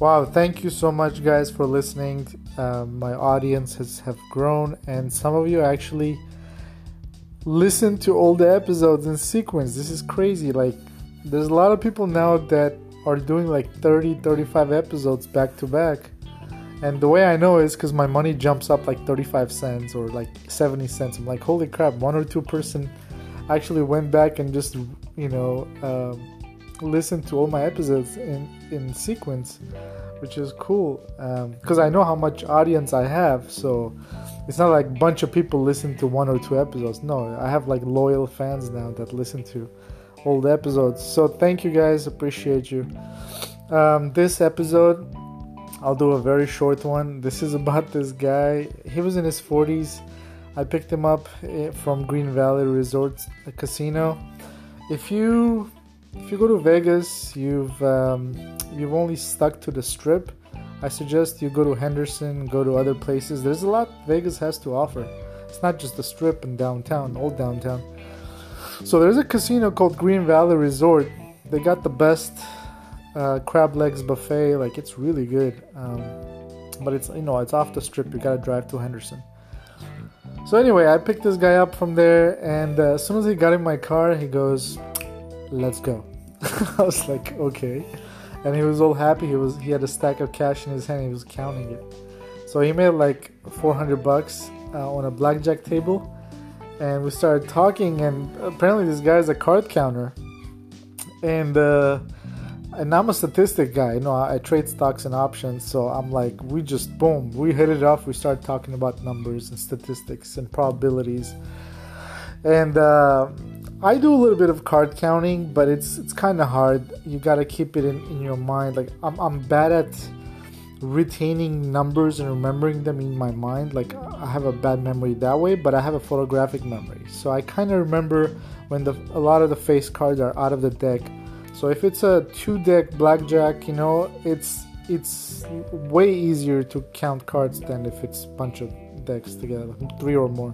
Wow, thank you so much, guys, for listening. Um, my audience has have grown, and some of you actually listen to all the episodes in sequence. This is crazy. Like, there's a lot of people now that are doing like 30, 35 episodes back to back. And the way I know is because my money jumps up like 35 cents or like 70 cents. I'm like, holy crap, one or two person actually went back and just, you know, um, listened to all my episodes in, in sequence, which is cool. Because um, I know how much audience I have. So it's not like a bunch of people listen to one or two episodes. No, I have like loyal fans now that listen to all the episodes. So thank you guys. Appreciate you. Um, this episode I'll do a very short one. This is about this guy. He was in his 40s. I picked him up eh, from Green Valley Resorts Casino. If you if you go to Vegas, you've um, you've only stuck to the Strip. I suggest you go to Henderson, go to other places. There's a lot Vegas has to offer. It's not just the Strip and downtown, old downtown. So there's a casino called Green Valley Resort. They got the best uh, crab legs buffet. Like it's really good, um, but it's you know it's off the strip. You gotta drive to Henderson. So anyway, I picked this guy up from there, and uh, as soon as he got in my car, he goes, "Let's go." I was like, "Okay," and he was all happy. He was he had a stack of cash in his hand. He was counting it. So he made like 400 bucks uh, on a blackjack table, and we started talking. And apparently, this guy is a card counter, and uh, and I'm a statistic guy. You know, I, I, trade stocks and options, so I'm like, we just boom, we hit it off. We start talking about numbers and statistics and probabilities, and uh, I do a little bit of card counting, but it's it's kind of hard. You got to keep it in, in your mind. Like I'm I'm bad at retaining numbers and remembering them in my mind. Like I have a bad memory that way, but I have a photographic memory, so I kind of remember when the a lot of the face cards are out of the deck so if it's a two deck blackjack, you know, it's it's way easier to count cards than if it's bunch of decks together, three or more.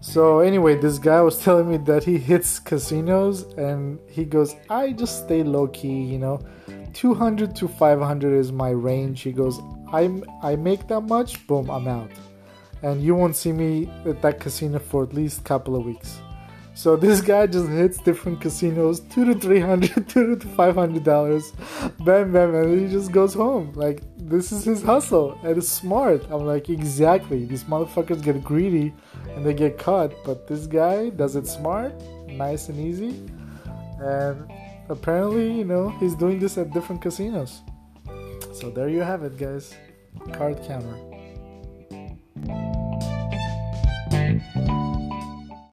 So anyway, this guy was telling me that he hits casinos and he goes, I just stay low key, you know. 200 to 500 is my range. He goes, I I make that much, boom, I'm out. And you won't see me at that casino for at least a couple of weeks. So this guy just hits different casinos, two to three hundred, two to five hundred dollars, bam, bam, and he just goes home. Like this is his hustle, and it's smart. I'm like, exactly. These motherfuckers get greedy, and they get caught, but this guy does it smart, nice and easy, and apparently, you know, he's doing this at different casinos. So there you have it, guys. Card counter.